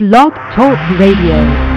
Blog Talk Radio.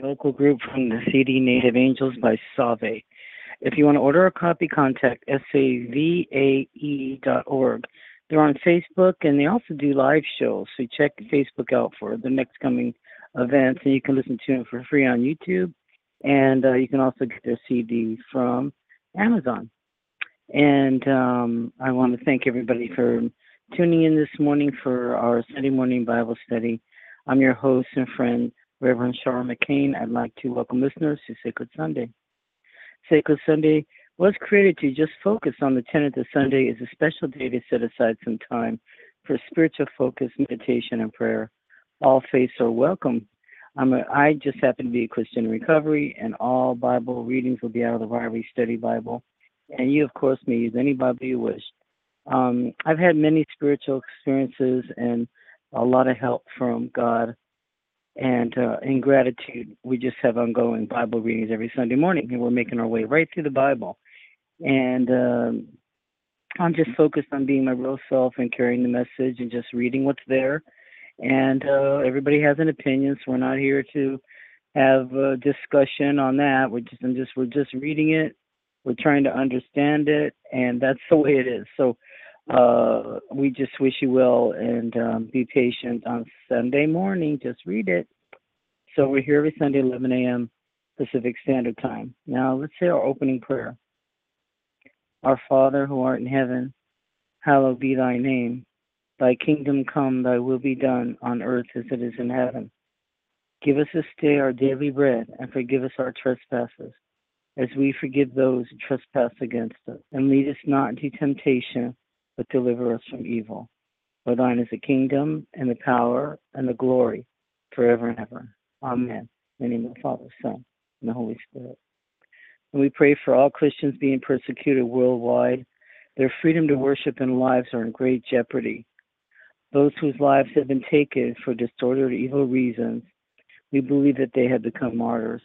Vocal group from the CD Native Angels by Save. If you want to order a copy, contact savae.org. They're on Facebook and they also do live shows. So check Facebook out for the next coming events and you can listen to them for free on YouTube. And uh, you can also get their CD from Amazon. And um, I want to thank everybody for tuning in this morning for our Sunday morning Bible study. I'm your host and friend, Reverend Shara McCain, I'd like to welcome listeners to Sacred Sunday. Sacred Sunday was created to just focus on the tenet that Sunday is a special day to set aside some time for spiritual focus, meditation, and prayer. All faiths are welcome. I'm a, I just happen to be a Christian recovery, and all Bible readings will be out of the Ryrie Study Bible. And you, of course, may use any Bible you wish. Um, I've had many spiritual experiences and a lot of help from God and uh, in gratitude, we just have ongoing Bible readings every Sunday morning, and we're making our way right through the Bible. And um, I'm just focused on being my real self and carrying the message and just reading what's there. And uh, everybody has an opinion, so we're not here to have a discussion on that. We're just, I'm just, we're just reading it. We're trying to understand it, and that's the way it is. So, uh, we just wish you well and um, be patient on Sunday morning. Just read it. So we're here every Sunday, 11 a.m. Pacific Standard Time. Now let's say our opening prayer. Our Father who art in heaven, hallowed be thy name. Thy kingdom come, thy will be done on earth as it is in heaven. Give us this day our daily bread, and forgive us our trespasses, as we forgive those who trespass against us. And lead us not into temptation, but deliver us from evil. For thine is the kingdom, and the power, and the glory, forever and ever. Amen. In the name of the Father, Son, and the Holy Spirit. And we pray for all Christians being persecuted worldwide. Their freedom to worship and lives are in great jeopardy. Those whose lives have been taken for distorted or evil reasons, we believe that they have become martyrs.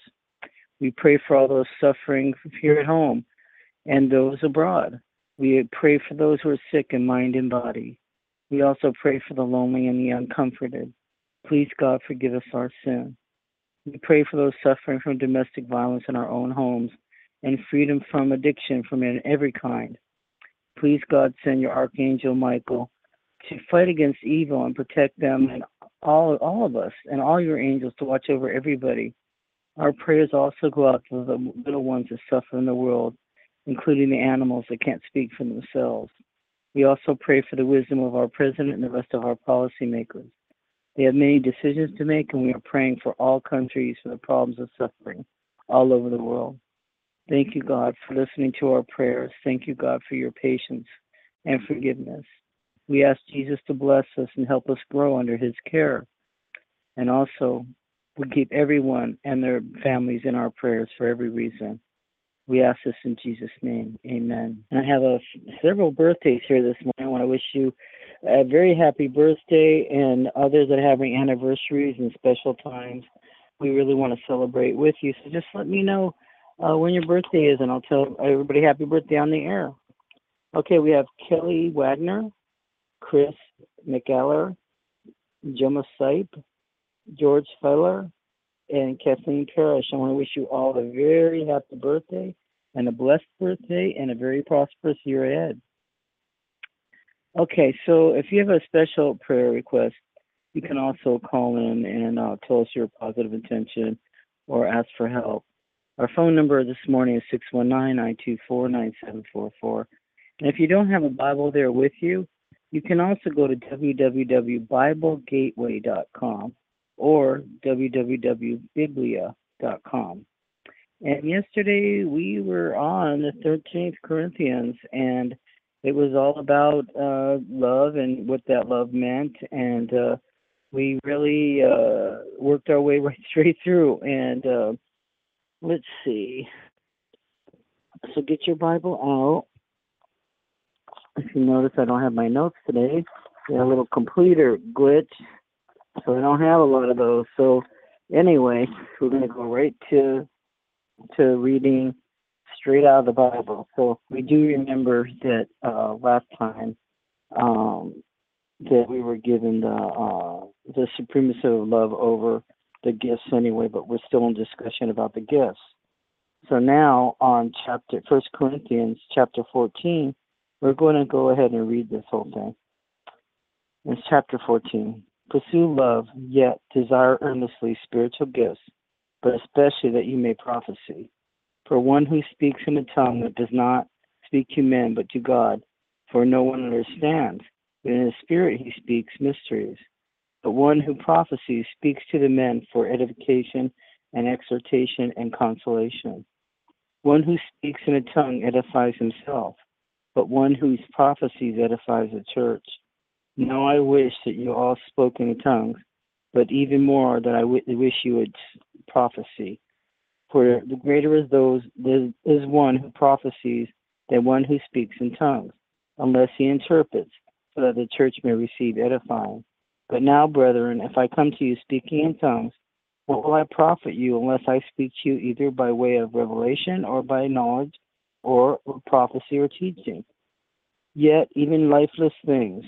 We pray for all those suffering here at home and those abroad. We pray for those who are sick in mind and body. We also pray for the lonely and the uncomforted. Please, God, forgive us our sin. We pray for those suffering from domestic violence in our own homes and freedom from addiction from every kind. Please, God, send your Archangel Michael to fight against evil and protect them and all, all of us and all your angels to watch over everybody. Our prayers also go out to the little ones that suffer in the world, including the animals that can't speak for themselves. We also pray for the wisdom of our president and the rest of our policymakers. They have many decisions to make, and we are praying for all countries for the problems of suffering all over the world. Thank you, God, for listening to our prayers. Thank you, God, for your patience and forgiveness. We ask Jesus to bless us and help us grow under his care. And also, we keep everyone and their families in our prayers for every reason. We ask this in Jesus' name. Amen. And I have a, several birthdays here this morning. I want to wish you a very happy birthday and others that are having anniversaries and special times. We really want to celebrate with you. So just let me know uh, when your birthday is, and I'll tell everybody happy birthday on the air. Okay, we have Kelly Wagner, Chris McAller, Gemma Sipe, George Feller, and Kathleen Parrish. I want to wish you all a very happy birthday and a blessed birthday and a very prosperous year ahead. Okay, so if you have a special prayer request, you can also call in and uh, tell us your positive intention or ask for help. Our phone number this morning is 619 924 9744. And if you don't have a Bible there with you, you can also go to www.biblegateway.com or www.biblia.com. And yesterday we were on the 13th Corinthians, and it was all about uh, love and what that love meant. And uh, we really uh, worked our way right straight through. And uh, let's see. So get your Bible out. If you notice, I don't have my notes today. A little completer glitch, so I don't have a lot of those. So anyway, we're going to go right to to reading straight out of the Bible. So we do remember that uh, last time um, that we were given the uh, the supremacy of love over the gifts anyway, but we're still in discussion about the gifts. So now on chapter First Corinthians chapter 14, we're going to go ahead and read this whole thing. It's chapter 14. Pursue love, yet desire earnestly spiritual gifts, but especially that you may prophesy. For one who speaks in a tongue that does not speak to men but to God, for no one understands, but in the Spirit he speaks mysteries. But one who prophesies speaks to the men for edification and exhortation and consolation. One who speaks in a tongue edifies himself but one whose prophecies edifies the church. Now I wish that you all spoke in tongues, but even more that I w- wish you would prophecy. For the greater is those is one who prophesies than one who speaks in tongues, unless he interprets, so that the church may receive edifying. But now, brethren, if I come to you speaking in tongues, what will I profit you unless I speak to you either by way of revelation or by knowledge or prophecy or teaching. Yet even lifeless things,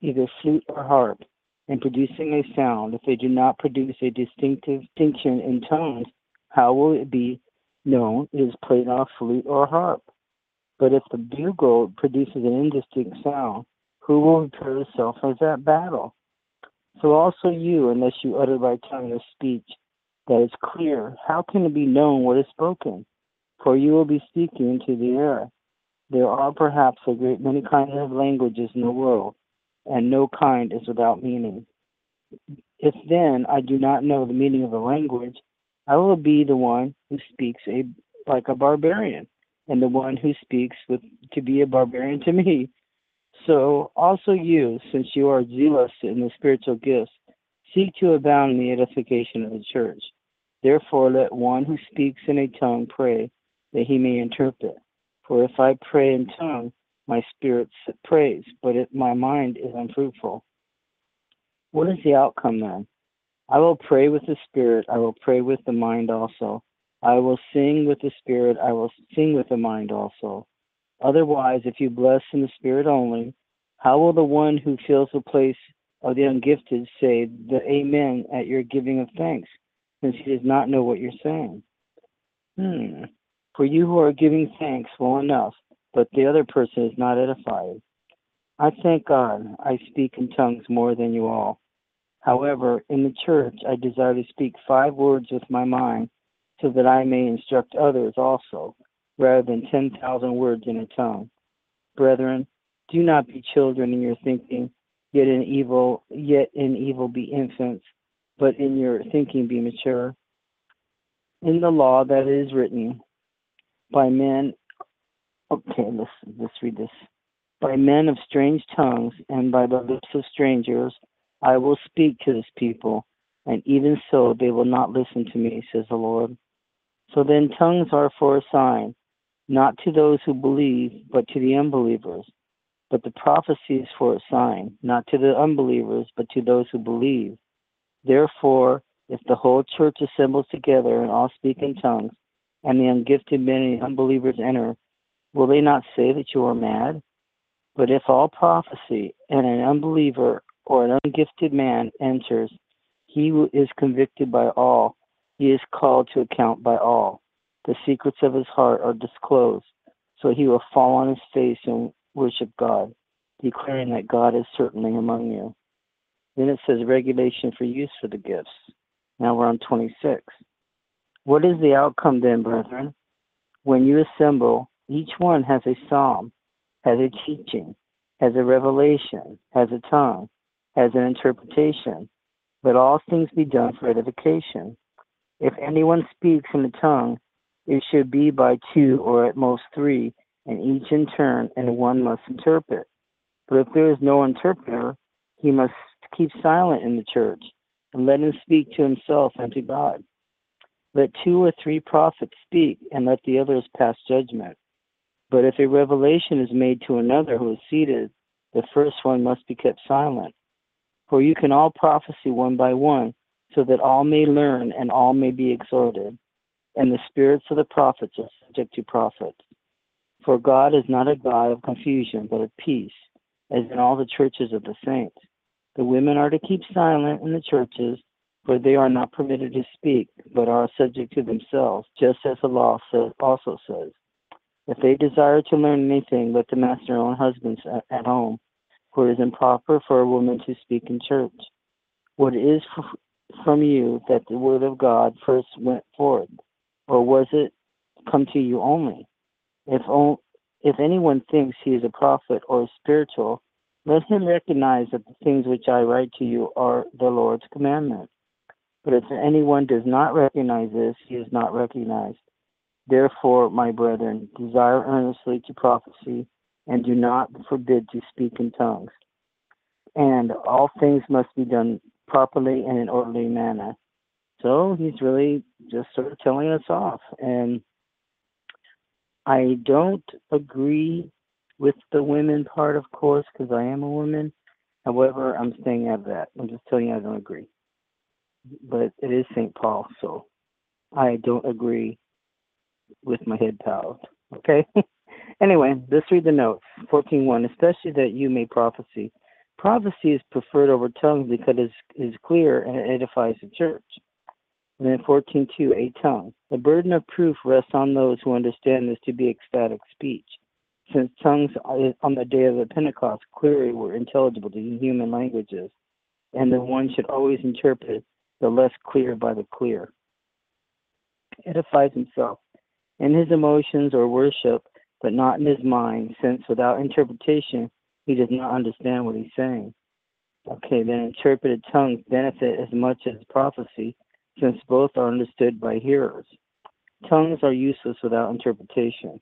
either flute or harp, and producing a sound, if they do not produce a distinctive distinction in tones, how will it be known it is played on a flute or harp? But if the bugle produces an indistinct sound, who will prepare himself for that battle? So also you, unless you utter by tongue of speech that is clear, how can it be known what is spoken? For you will be speaking into the air. There are perhaps a great many kinds of languages in the world, and no kind is without meaning. If then I do not know the meaning of the language, I will be the one who speaks a, like a barbarian, and the one who speaks with to be a barbarian to me. So also you, since you are zealous in the spiritual gifts, seek to abound in the edification of the church. Therefore, let one who speaks in a tongue pray that he may interpret. For if I pray in tongue, my spirit prays, but if my mind is unfruitful. What is the outcome then? I will pray with the spirit, I will pray with the mind also. I will sing with the spirit, I will sing with the mind also. Otherwise, if you bless in the Spirit only, how will the one who fills the place of the ungifted say the Amen at your giving of thanks, since he does not know what you're saying? Hmm. For you who are giving thanks well enough, but the other person is not edified. I thank God I speak in tongues more than you all. However, in the church I desire to speak five words with my mind, so that I may instruct others also rather than 10,000 words in a tongue. Brethren, do not be children in your thinking, yet in evil, yet in evil be infants, but in your thinking be mature. In the law that is written by men, okay, let's, let's read this. By men of strange tongues and by the lips of strangers, I will speak to this people, and even so they will not listen to me, says the Lord. So then tongues are for a sign not to those who believe, but to the unbelievers. But the prophecy is for a sign, not to the unbelievers, but to those who believe. Therefore, if the whole church assembles together and all speak in tongues, and the ungifted men and unbelievers enter, will they not say that you are mad? But if all prophecy and an unbeliever or an ungifted man enters, he is convicted by all, he is called to account by all the secrets of his heart are disclosed. So he will fall on his face and worship God, declaring that God is certainly among you. Then it says regulation for use for the gifts. Now we're on 26. What is the outcome then, brethren? When you assemble, each one has a psalm, has a teaching, has a revelation, has a tongue, has an interpretation. Let all things be done for edification. If anyone speaks in a tongue, it should be by two or at most three, and each in turn, and one must interpret. But if there is no interpreter, he must keep silent in the church, and let him speak to himself and to God. Let two or three prophets speak, and let the others pass judgment. But if a revelation is made to another who is seated, the first one must be kept silent. For you can all prophesy one by one, so that all may learn and all may be exhorted and the spirits of the prophets are subject to prophets. For God is not a God of confusion, but of peace, as in all the churches of the saints. The women are to keep silent in the churches, for they are not permitted to speak, but are subject to themselves, just as the law also says. If they desire to learn anything, let them ask their own husbands at home, for it is improper for a woman to speak in church. What is from you that the word of God first went forth, or was it come to you only? If, if anyone thinks he is a prophet or a spiritual, let him recognize that the things which I write to you are the Lord's commandment. But if anyone does not recognize this, he is not recognized. Therefore, my brethren, desire earnestly to prophesy, and do not forbid to speak in tongues. And all things must be done properly and in orderly manner. So he's really just sort of telling us off. And I don't agree with the women part, of course, because I am a woman. However, I'm staying out of that. I'm just telling you I don't agree. But it is St. Paul, so I don't agree with my head pals. Okay? anyway, let's read the notes. 14.1, especially that you may prophecy. Prophecy is preferred over tongues because it is clear and it edifies the church. And then 14.2, a tongue. The burden of proof rests on those who understand this to be ecstatic speech. since tongues uh, on the day of the Pentecost clearly were intelligible to human languages, and the one should always interpret the less clear by the clear. Edifies himself in his emotions or worship, but not in his mind, since without interpretation he does not understand what he's saying. Okay, then interpreted tongues benefit as much as prophecy, since both are understood by hearers. Tongues are useless without interpretation.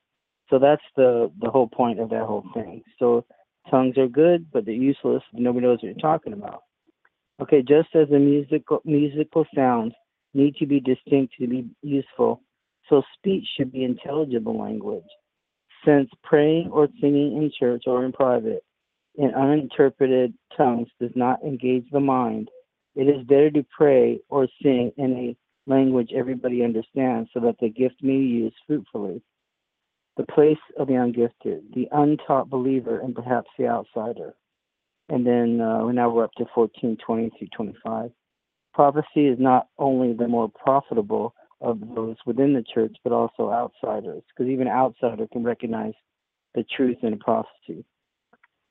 So that's the the whole point of that whole thing. So tongues are good, but they're useless. Nobody knows what you're talking about. Okay, just as the musical musical sounds need to be distinct to be useful, so speech should be intelligible language. Since praying or singing in church or in private in uninterpreted tongues does not engage the mind, it is better to pray or sing in a language everybody understands so that the gift may be used fruitfully the place of the ungifted, the untaught believer, and perhaps the outsider. And then uh, now we're up to 14, 20 through 25. Prophecy is not only the more profitable of those within the church, but also outsiders, because even outsider can recognize the truth in a prophecy.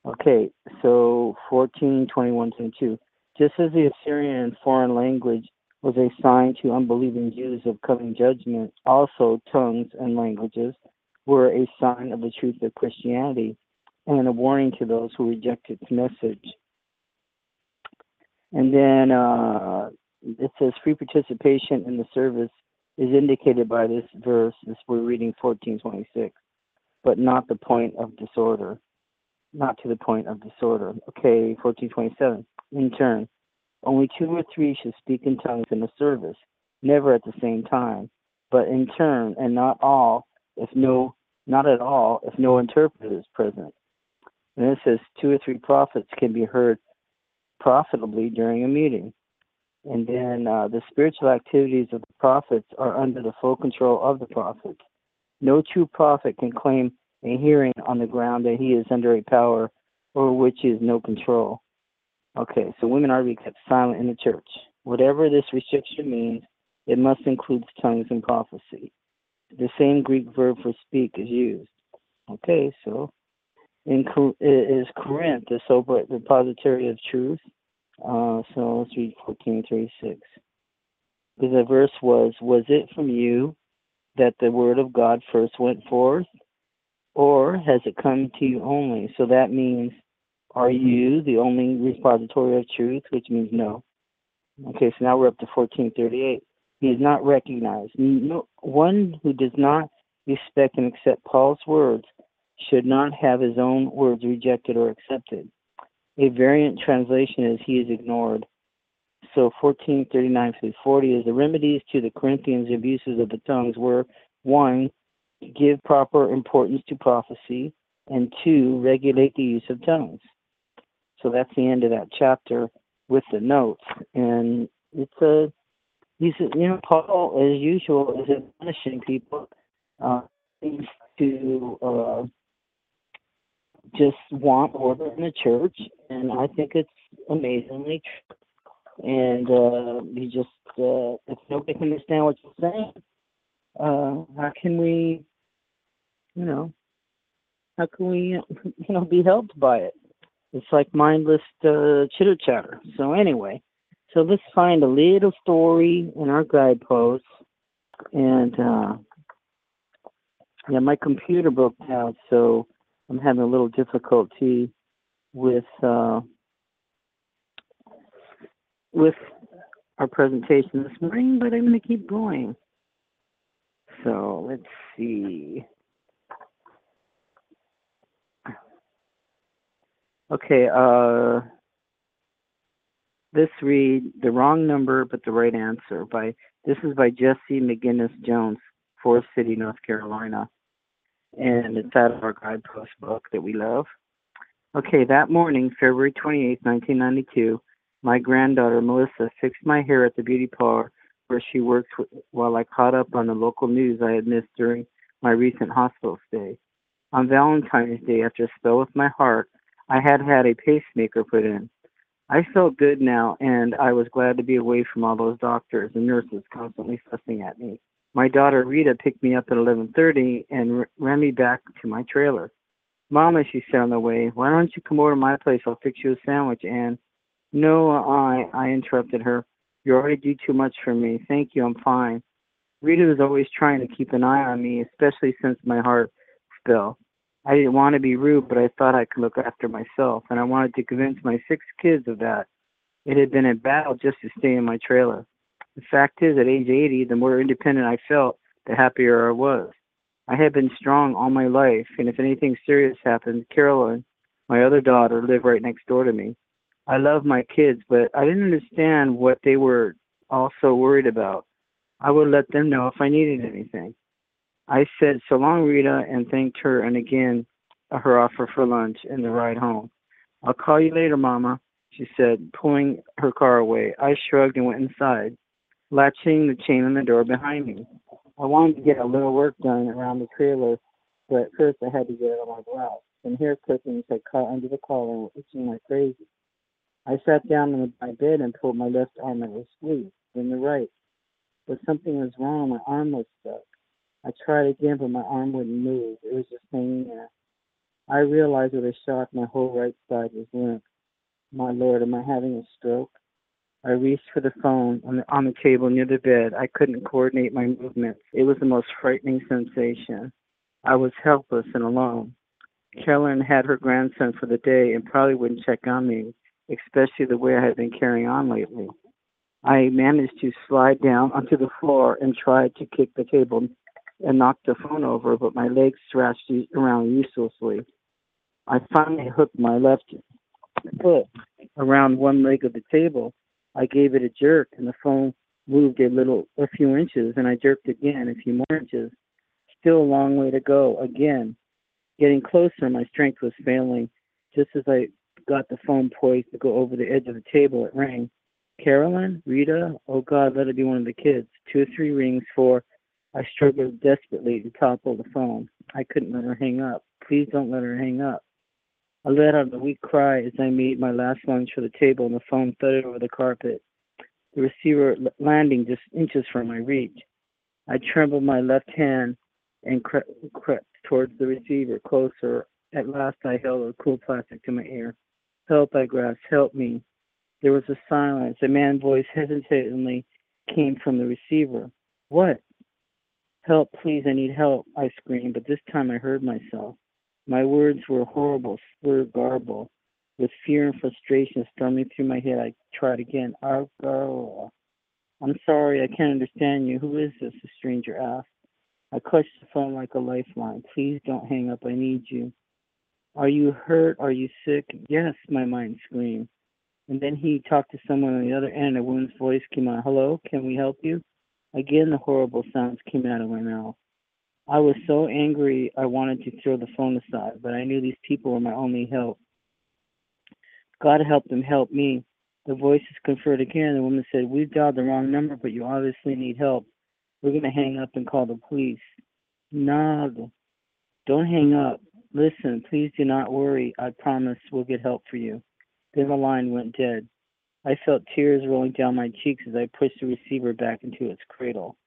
Okay, so 14, 21, 22. Just as the Assyrian foreign language was a sign to unbelieving Jews of coming judgment, also tongues and languages were a sign of the truth of Christianity and a warning to those who reject its message. And then uh, it says free participation in the service is indicated by this verse. This we're reading 1426, but not the point of disorder. Not to the point of disorder. Okay, 1427. In turn, only two or three should speak in tongues in the service, never at the same time, but in turn, and not all if no, not at all, if no interpreter is present. And it says two or three prophets can be heard profitably during a meeting. And then uh, the spiritual activities of the prophets are under the full control of the prophets. No true prophet can claim a hearing on the ground that he is under a power over which he has no control. Okay, so women are to be kept silent in the church. Whatever this restriction means, it must include tongues and prophecy the same Greek verb for speak is used. Okay, so in is Corinth the sober repository of truth? Uh, so let's read fourteen three six. The verse was, Was it from you that the word of God first went forth? Or has it come to you only? So that means, are you the only repository of truth? Which means no. Okay, so now we're up to 1438. He is not recognized. No, one who does not respect and accept Paul's words should not have his own words rejected or accepted. A variant translation is he is ignored. So 1439 through 40 is the remedies to the Corinthians' abuses of the tongues were one, give proper importance to prophecy, and two, regulate the use of tongues. So that's the end of that chapter with the notes. And it's a he's you know Paul as usual is admonishing people uh, to uh, just want order in the church, and I think it's amazingly. And uh, he just uh, if nobody can understand what you're saying, uh, how can we, you know, how can we, you know, be helped by it? It's like mindless uh, chitter chatter. So anyway. So let's find a little story in our guideposts. And uh, yeah, my computer broke down, so I'm having a little difficulty with uh, with our presentation this morning, but I'm going to keep going. So let's see. Okay, uh, this read the wrong number but the right answer by this is by Jesse McGinnis Jones, Forest City, North Carolina. And it's out of our guidepost book that we love. Okay, that morning, February 28, 1992, my granddaughter Melissa fixed my hair at the beauty parlor where she works while I caught up on the local news I had missed during my recent hospital stay. On Valentine's Day, after a spell with my heart, I had had a pacemaker put in. I felt good now, and I was glad to be away from all those doctors and nurses constantly fussing at me. My daughter Rita picked me up at 11:30 and ran me back to my trailer. Mama, she said on the way, why don't you come over to my place? I'll fix you a sandwich. And no, I, I interrupted her. You already do too much for me. Thank you, I'm fine. Rita was always trying to keep an eye on me, especially since my heart fell. I didn't want to be rude, but I thought I could look after myself, and I wanted to convince my six kids of that. It had been a battle just to stay in my trailer. The fact is, at age 80, the more independent I felt, the happier I was. I had been strong all my life, and if anything serious happened, Carolyn, my other daughter, lived right next door to me. I loved my kids, but I didn't understand what they were all so worried about. I would let them know if I needed anything. I said so long, Rita, and thanked her, and again uh, her offer for lunch and the ride home. I'll call you later, Mama, she said, pulling her car away. I shrugged and went inside, latching the chain on the door behind me. I wanted to get a little work done around the trailer, but first I had to get it on my blouse. Some hair clippings had caught under the collar and were itching like crazy. I sat down on my bed and pulled my left arm out of sleeve, then the right. But something was wrong. My arm was stuck. I tried again, but my arm wouldn't move. It was just hanging there. I realized with a shock my whole right side was limp. My lord, am I having a stroke? I reached for the phone on the, on the table near the bed. I couldn't coordinate my movements. It was the most frightening sensation. I was helpless and alone. Carolyn had her grandson for the day and probably wouldn't check on me, especially the way I had been carrying on lately. I managed to slide down onto the floor and tried to kick the table and knocked the phone over, but my legs thrashed around uselessly. I finally hooked my left foot around one leg of the table. I gave it a jerk, and the phone moved a little, a few inches, and I jerked again, a few more inches. Still a long way to go. Again, getting closer, my strength was failing. Just as I got the phone poised to go over the edge of the table, it rang. Carolyn, Rita, oh God, let it be one of the kids. Two or three rings, four. I struggled desperately to topple the phone. I couldn't let her hang up. Please don't let her hang up. I let out a weak cry as I made my last lunge for the table and the phone thudded over the carpet, the receiver landing just inches from my reach. I trembled my left hand and crept, crept towards the receiver, closer. At last I held a cool plastic to my ear. Help, I grasped. Help me. There was a silence. A man's voice hesitatingly came from the receiver. What? Help, please, I need help, I screamed, but this time I heard myself. My words were horrible, slurred garble. With fear and frustration storming through my head, I tried again. Our girl. I'm sorry, I can't understand you. Who is this? The stranger asked. I clutched the phone like a lifeline. Please don't hang up. I need you. Are you hurt? Are you sick? Yes, my mind screamed. And then he talked to someone on the other end. A woman's voice came on. Hello, can we help you? Again, the horrible sounds came out of my mouth. I was so angry I wanted to throw the phone aside, but I knew these people were my only help. God help them help me. The voices conferred again. The woman said, We've dialed the wrong number, but you obviously need help. We're going to hang up and call the police. No, don't hang up. Listen, please do not worry. I promise we'll get help for you. Then the line went dead. I felt tears rolling down my cheeks as I pushed the receiver back into its cradle.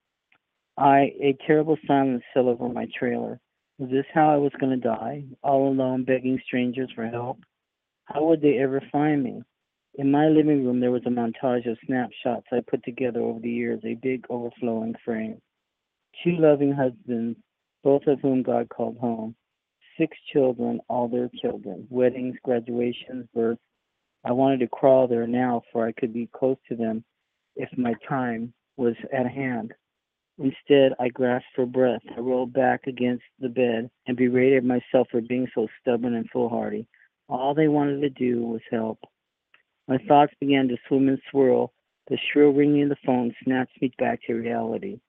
I a terrible silence fell over my trailer. Was this how I was going to die, all alone, begging strangers for help? How would they ever find me? In my living room, there was a montage of snapshots I put together over the years, a big overflowing frame. Two loving husbands, both of whom God called home. Six children, all their children, weddings, graduations, births, I wanted to crawl there now, for I could be close to them if my time was at hand. Instead, I grasped for breath. I rolled back against the bed and berated myself for being so stubborn and foolhardy. All they wanted to do was help. My thoughts began to swim and swirl. The shrill ringing of the phone snatched me back to reality.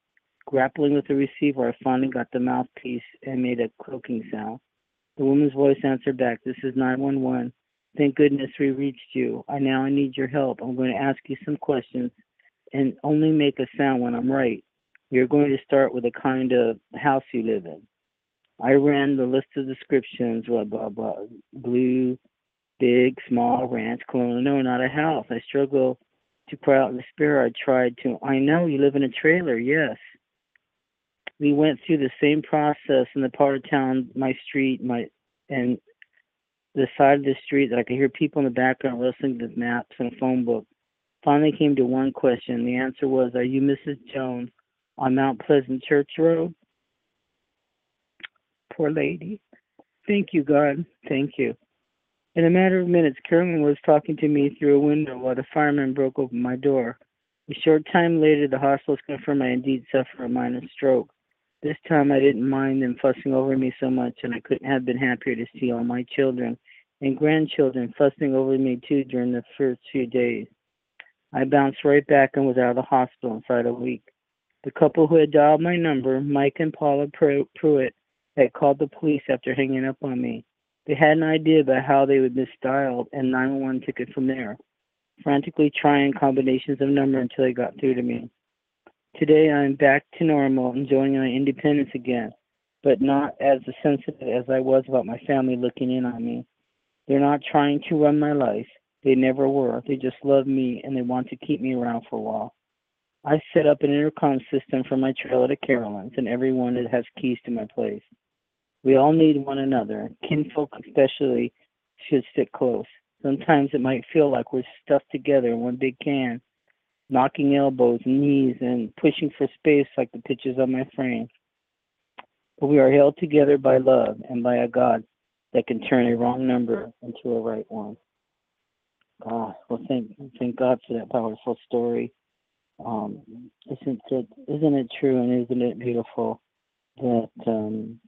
Grappling with the receiver, I finally got the mouthpiece and made a croaking sound. The woman's voice answered back, This is 911. Thank goodness we reached you. I now I need your help. I'm going to ask you some questions and only make a sound when I'm right. You're going to start with the kind of house you live in. I ran the list of descriptions, blah, blah, blah. Blue, big, small, ranch, colonial. No, not a house. I struggle to cry out in despair. I tried to. I know you live in a trailer. Yes. We went through the same process in the part of town, my street, my and the side of the street that I could hear people in the background listening to maps and phone book. Finally came to one question. The answer was, Are you Mrs. Jones on Mount Pleasant Church Road? Poor lady. Thank you, God. Thank you. In a matter of minutes, Carolyn was talking to me through a window while the fireman broke open my door. A short time later, the hospitals confirmed I indeed suffer a minor stroke. This time I didn't mind them fussing over me so much, and I couldn't have been happier to see all my children and grandchildren fussing over me too during the first few days. I bounced right back and was out of the hospital inside a week. The couple who had dialed my number, Mike and Paula Pruitt, had called the police after hanging up on me. They had an idea about how they would misdial and 911 took it from there, frantically trying combinations of numbers until they got through to me. Today I am back to normal, enjoying my independence again, but not as sensitive as I was about my family looking in on me. They're not trying to run my life. They never were. They just love me and they want to keep me around for a while. I set up an intercom system for my trailer to Carolyn's, and everyone that has keys to my place. We all need one another. Kinfolk especially should stick close. Sometimes it might feel like we're stuffed together in one big can, knocking elbows, knees, and pushing for space like the pictures on my frame. But we are held together by love and by a God that can turn a wrong number into a right one. Ah, well, thank thank God for that powerful story. Um, isn't it isn't it true and isn't it beautiful that um,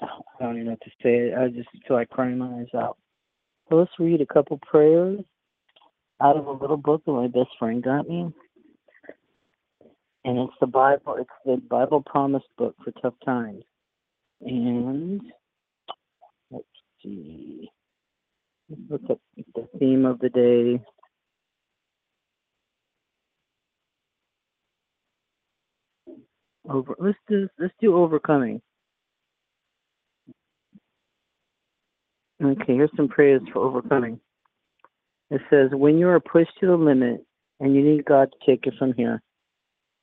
I don't even know to say. It. I just feel like crying my eyes out. So let's read a couple prayers out of a little book that my best friend got me. And it's the Bible, it's the Bible Promise book for tough times. And let's see. Let's look at the theme of the day. Over let's do let's do overcoming. Okay, here's some prayers for overcoming. It says, when you are pushed to the limit and you need God to take it from here,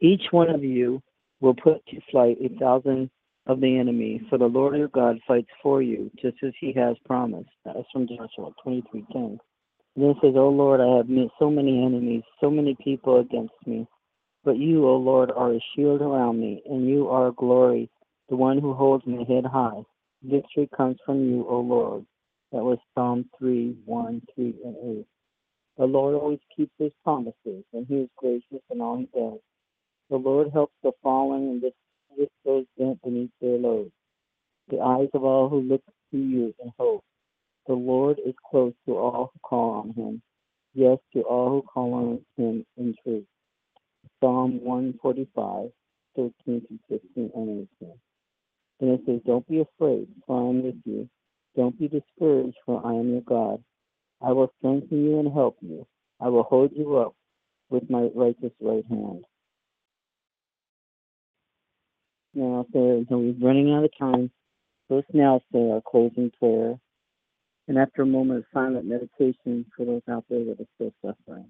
each one of you will put to flight a thousand of the enemy, for the Lord your God fights for you, just as he has promised. That's from Joshua 23.10. Then it says, Oh Lord, I have met so many enemies, so many people against me. But you, O Lord, are a shield around me, and you are a glory, the one who holds my head high. Victory comes from you, O Lord. That was Psalm 3, 1, 3, and 8. The Lord always keeps his promises, and he is gracious in all he does. The Lord helps the fallen and lifts those bent beneath their load. The eyes of all who look to you in hope. The Lord is close to all who call on him. Yes, to all who call on him in truth. Psalm 145, 13 to 15 and 18. And it says, Don't be afraid, for I am with you. Don't be discouraged, for I am your God. I will strengthen you and help you. I will hold you up with my righteous right hand. Now, so we're running out of time. Let's now say our closing prayer. And after a moment of silent meditation for those out there that are still suffering.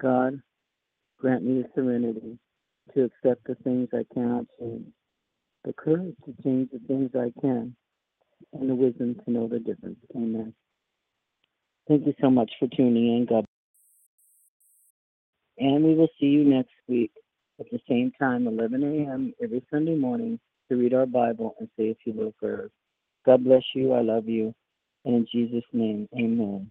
God, grant me the serenity to accept the things I cannot change the courage to change the things I can, and the wisdom to know the difference. Amen. Thank you so much for tuning in, God. And we will see you next week at the same time, 11 a.m. every Sunday morning to read our Bible and say a few little prayers. God bless you. I love you. And in Jesus' name, amen.